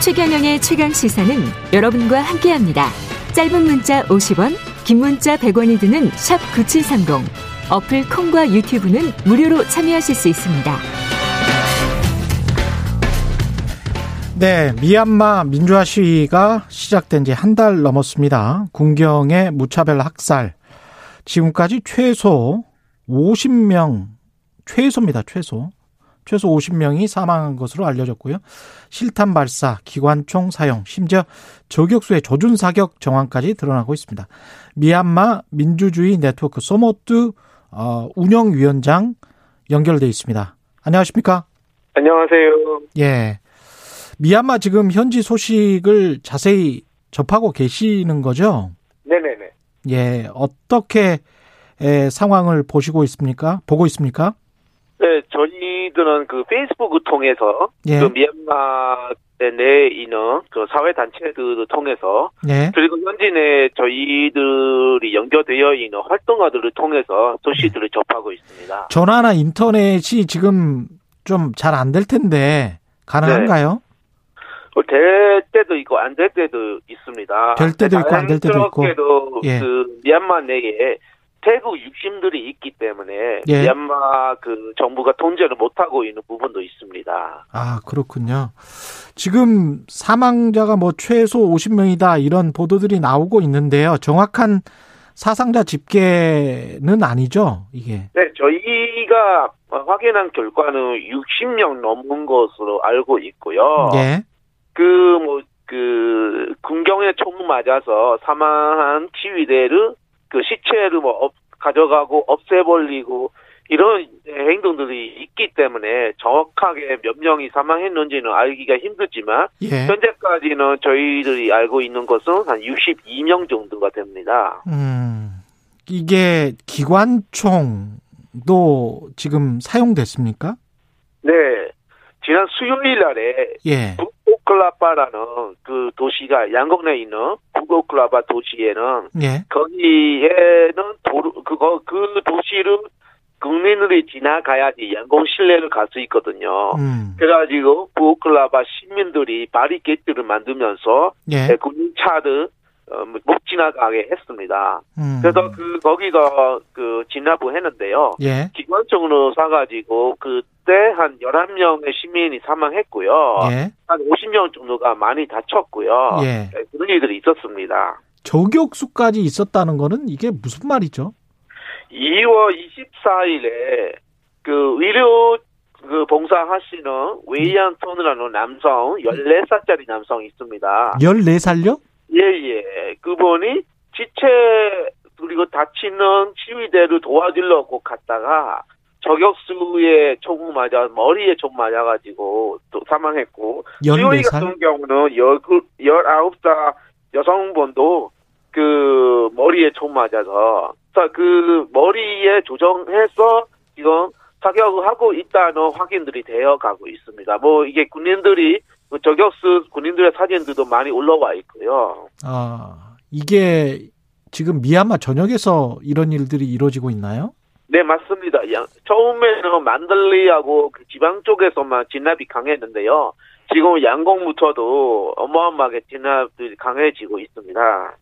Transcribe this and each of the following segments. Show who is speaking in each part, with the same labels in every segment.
Speaker 1: 최경영의 최강 시사는 여러분과 함께합니다. 짧은 문자 50원, 긴 문자 100원이 드는 샵 9730. 어플 콩과 유튜브는 무료로 참여하실 수 있습니다.
Speaker 2: 네, 미얀마 민주화 시위가 시작된 지 한 달 넘었습니다. 군경의 무차별 학살. 지금까지 최소 50명, 최소입니다, 최소. 최소 50명이 사망한 것으로 알려졌고요. 실탄 발사, 기관총 사용, 심지어 저격수의 조준 사격 정황까지 드러나고 있습니다. 미얀마 민주주의 네트워크 소모트 어, 운영위원장 연결돼 있습니다. 안녕하십니까?
Speaker 3: 안녕하세요.
Speaker 2: 예. 미얀마 지금 현지 소식을 자세히 접하고 계시는 거죠?
Speaker 3: 네네네.
Speaker 2: 예. 어떻게 에, 상황을 보시고 있습니까? 보고 있습니까?
Speaker 3: 네, 저 희들은 그 페이스북을 통해서
Speaker 2: 예.
Speaker 3: 그 미얀마 내에 있는 그 사회 단체들을 통해서
Speaker 2: 예.
Speaker 3: 그리고 현지 내 저희들이 연결되어 있는 활동가들을 통해서 소식들을 접하고 있습니다.
Speaker 2: 전화나 인터넷이 지금 좀 잘 안 될 텐데 가능한가요?
Speaker 3: 뭐될 때도 있고 안 될 때도 있습니다.
Speaker 2: 될 때도 있고 안 될 때도 있고. 예.
Speaker 3: 그 미얀마 내에 태국 육심들이 있기 때문에
Speaker 2: 예.
Speaker 3: 미얀마 그 정부가 통제를 못하고 있는 부분도 있습니다.
Speaker 2: 아, 그렇군요. 지금 사망자가 뭐 최소 50명이다 이런 보도들이 나오고 있는데요. 정확한 사상자 집계는 아니죠, 이게.
Speaker 3: 네, 저희가 확인한 결과는 60명 넘은 것으로 알고 있고요.
Speaker 2: 예.
Speaker 3: 그, 뭐, 그, 군경에 총 맞아서 사망한 시위대를, 그 시체를 뭐, 업- 가져가고 없애버리고, 이런 행동들이 있기 때문에 정확하게 몇 명이 사망했는지는 알기가 힘들지만,
Speaker 2: 예.
Speaker 3: 현재까지는 저희들이 알고 있는 것은 한 62명 정도가 됩니다.
Speaker 2: 음. 이게 기관총도 지금 사용됐습니까?
Speaker 3: 네. 지난 수요일 날에
Speaker 2: 예.
Speaker 3: 북 오클라바라는 그 도시가 양국 내에 있는 북오클라바 도시에는
Speaker 2: 예.
Speaker 3: 거기에는 도로 그거 그 도시를 국민들이 지나가야지 양공 실내를 갈 수 있거든요.
Speaker 2: 음.
Speaker 3: 그래가지고 북오클라바 시민들이 바리케이트를 만들면서
Speaker 2: 예.
Speaker 3: 군차를 어, 못 지나가게 했습니다.
Speaker 2: 음.
Speaker 3: 그래서 그 거기가 그 진압을 했는데요.
Speaker 2: 예.
Speaker 3: 기관총으로 쏴가지고 그 때 한 11명의 시민이 사망했고요.
Speaker 2: 예.
Speaker 3: 한 50명 정도가 많이 다쳤고요.
Speaker 2: 예.
Speaker 3: 네, 그런 일들이 있었습니다.
Speaker 2: 저격수까지 있었다는 거는 이게 무슨 말이죠?
Speaker 3: 2월 24일에 그 의료 그 봉사하시는 웨이안 톤이라는 남성 14살짜리 남성이 있습니다.
Speaker 2: 14살요?
Speaker 3: 예 예. 그분이 지체 그리고 다치는 치위대를 도와주려고 갔다가 저격수의 총 맞아 머리에 총 맞아가지고 또 사망했고 수요일
Speaker 2: 14살?
Speaker 3: 같은 경우는 열, 19살 여성분도 그 머리에 총 맞아서 그그 머리에 조정해서 지금 사격을 하고 있다는 확인들이 되어 가고 있습니다. 뭐 이게 군인들이 그 저격수 군인들의 사진들도 많이 올라와 있고요.
Speaker 2: 아, 이게 지금 미얀마 전역에서 이런 일들이 이루어지고 있나요?
Speaker 3: 네, 맞습니다. 양- 처음에는 만들리하고 그 지방 쪽에서만 진압이 강했는데요. 지금 양공부터도 어마어마하게 진압이 강해지고 있습니다.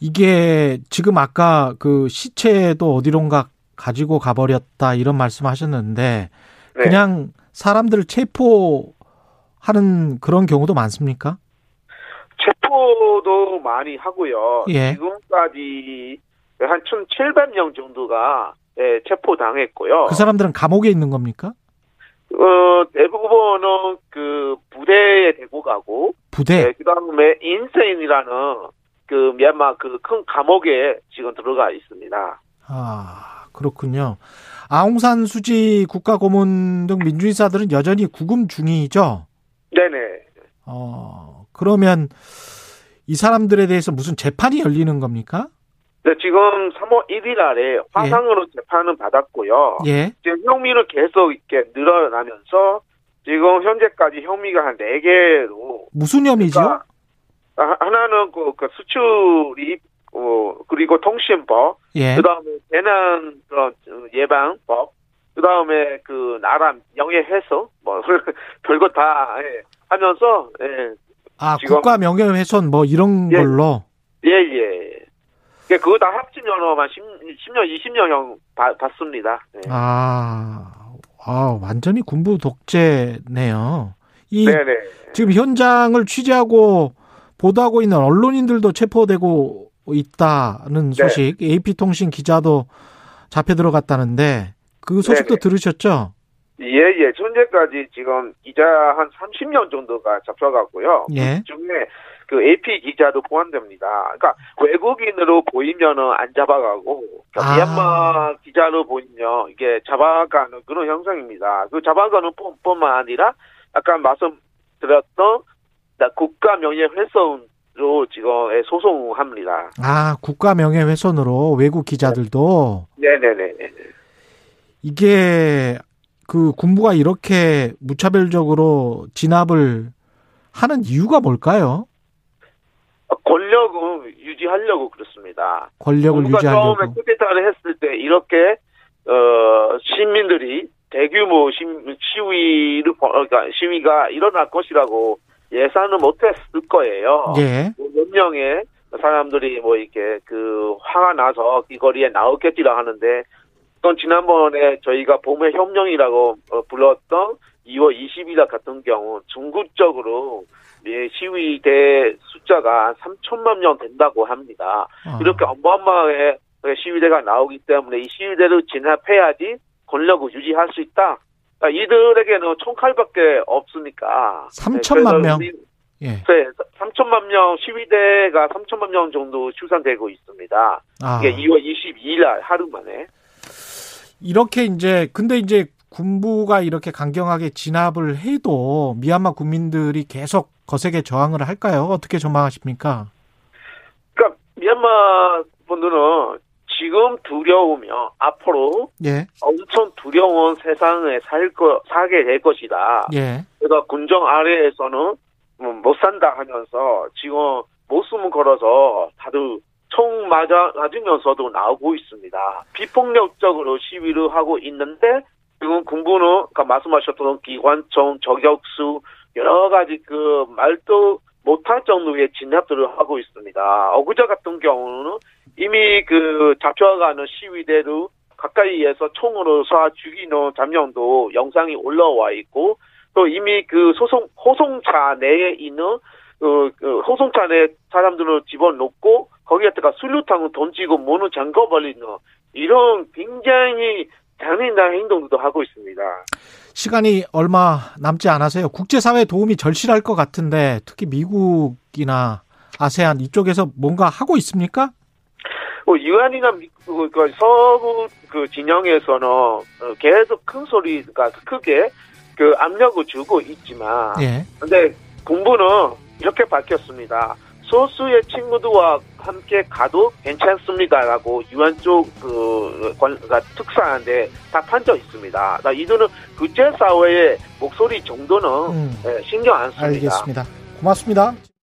Speaker 2: 이게 지금 아까 그 시체도 어디론가 가지고 가버렸다 이런 말씀 하셨는데
Speaker 3: 네.
Speaker 2: 그냥 사람들을 체포하는 그런 경우도 많습니까?
Speaker 3: 체포도 많이 하고요.
Speaker 2: 예.
Speaker 3: 지금까지 한 1,700명 정도가 예, 체포당했고요.
Speaker 2: 그 사람들은 감옥에 있는 겁니까?
Speaker 3: 어, 대부분은 그 부대에 데리고 가고
Speaker 2: 부대.
Speaker 3: 네, 그다음에 인세인이라는 그 미얀마 그 큰 감옥에 지금 들어가 있습니다.
Speaker 2: 아, 그렇군요. 아웅산 수지 국가고문 등 민주인사들은 여전히 구금 중이죠.
Speaker 3: 네네.
Speaker 2: 어, 그러면 이 사람들에 대해서 무슨 재판이 열리는 겁니까?
Speaker 3: 네, 지금 3월 1일 날에 화상으로 재판을 받았고요.
Speaker 2: 예.
Speaker 3: 지금 혐의를 계속 이렇게 늘어나면서 지금 현재까지 혐의가 한 4개로
Speaker 2: 무슨 혐의죠?
Speaker 3: 그러니까 아, 하나는 그, 그 수출입 어, 그리고 통신법
Speaker 2: 예.
Speaker 3: 그 다음에 재난 그런 예방법 그 다음에 그 나라 명예 훼손 뭐 별거 다 예, 하면서 예,
Speaker 2: 아,
Speaker 3: 지금-
Speaker 2: 국가 명예 훼손 뭐 이런
Speaker 3: 예.
Speaker 2: 걸로.
Speaker 3: 예, 그거 다 합치면은 한 10, 10 년, 20년형 받습니다. 예.
Speaker 2: 아, 아, 완전히 군부 독재네요. 이
Speaker 3: 네네.
Speaker 2: 지금 현장을 취재하고 보도하고 있는 언론인들도 체포되고 있다는
Speaker 3: 네.
Speaker 2: 소식. AP통신 기자도 잡혀 들어갔다는데 그 소식도
Speaker 3: 네네.
Speaker 2: 들으셨죠?
Speaker 3: 예, 예. 현재까지 지금 기자 한 30년 정도가 잡혀갔고요.
Speaker 2: 예.
Speaker 3: 그 중에 그 AP 기자도 포함됩니다. 그러니까 외국인으로 보이면은 안 잡아가고 그러니까
Speaker 2: 아.
Speaker 3: 미얀마 기자로 보이면 이게 잡아가는 그런 형상입니다. 그 잡아가는 뿐만 아니라 아까 말씀드렸던 나 국가 명예 훼손으로 지금 예, 소송합니다.
Speaker 2: 아, 국가 명예 훼손으로 외국 기자들도
Speaker 3: 네네네.
Speaker 2: 이게 그 군부가 이렇게 무차별적으로 진압을 하는 이유가 뭘까요?
Speaker 3: 권력은 유지하려고 그렇습니다.
Speaker 2: 권력을
Speaker 3: 정부가 처음에
Speaker 2: 유지하려고.
Speaker 3: 쿠데타를 했을 때 이렇게 어 시민들이 대규모 시, 시위를 벌- 그러니까 시위가 일어날 것이라고 예상을 못했을 거예요.
Speaker 2: 예.
Speaker 3: 뭐몇 명의 사람들이 뭐 이렇게 그 화가 나서 이 거리에 나오겠지라 하는데 그건 지난번에 저희가 봄의 혁명이라고 어, 불렀던 2월 20일 같은 경우 중국적으로 예, 시위대 숫자가 3천만 명 된다고 합니다.
Speaker 2: 아.
Speaker 3: 이렇게 어마어마하게 시위대가 나오기 때문에 이 시위대를 진압해야지 권력을 유지할 수 있다. 그러니까 이들에게는 총칼밖에 없으니까.
Speaker 2: 3천만
Speaker 3: 네,
Speaker 2: 명? 예.
Speaker 3: 네, 3천만 명 시위대가 3천만 명 정도 출산되고 있습니다.
Speaker 2: 아.
Speaker 3: 이게 2월 22일 날 하루 만에.
Speaker 2: 이렇게 이제 근데 이제 군부가 이렇게 강경하게 진압을 해도 미얀마 국민들이 계속 거세게 저항을 할까요? 어떻게 전망하십니까?
Speaker 3: 그러니까 미얀마 분들은 지금 두려우며 앞으로
Speaker 2: 예.
Speaker 3: 엄청 두려운 세상에 살 거, 살게 될 것이다.
Speaker 2: 예.
Speaker 3: 그래서 군정 아래에서는 뭐못 산다 하면서 지금 목숨을 걸어서 다들 총 맞아 맞으면서도 나오고 있습니다. 비폭력적으로 시위를 하고 있는데 지금 군부는 아까 말씀하셨던 기관총 저격수 여러 가지 그 말도 못할 정도의 진압들을 하고 있습니다. 어그제 같은 경우는 이미 그 잡혀가는 시위대를 가까이에서 총으로 쏴 죽이는 장면도 영상이 올라와 있고 또 이미 그 소송 호송차 내에 있는 그, 그 호송차 내 사람들을 집어넣고 거기에다가 수류탄을 던지고 문을 잠궈버리는 이런 굉장히 잔인한 행동도 하고 있습니다.
Speaker 2: 시간이 얼마 남지 않아서요. 국제사회 도움이 절실할 것 같은데 특히 미국이나 아세안 이쪽에서 뭔가 하고 있습니까?
Speaker 3: 뭐 유엔이나 미- 그, 그 서부 그 진영에서는 어, 계속 큰 소리 가 크게 그 압력을 주고 있지만
Speaker 2: 예.
Speaker 3: 근데 공부는 이렇게 밝혔습니다. 소수의 친구들과 함께 가도 괜찮습니다라고 유엔 쪽그 특사한테 답한 적 있습니다. 나 이들은 국제 사회의 목소리 정도는
Speaker 2: 음,
Speaker 3: 예, 신경 안 씁니다.
Speaker 2: 알겠습니다. 고맙습니다.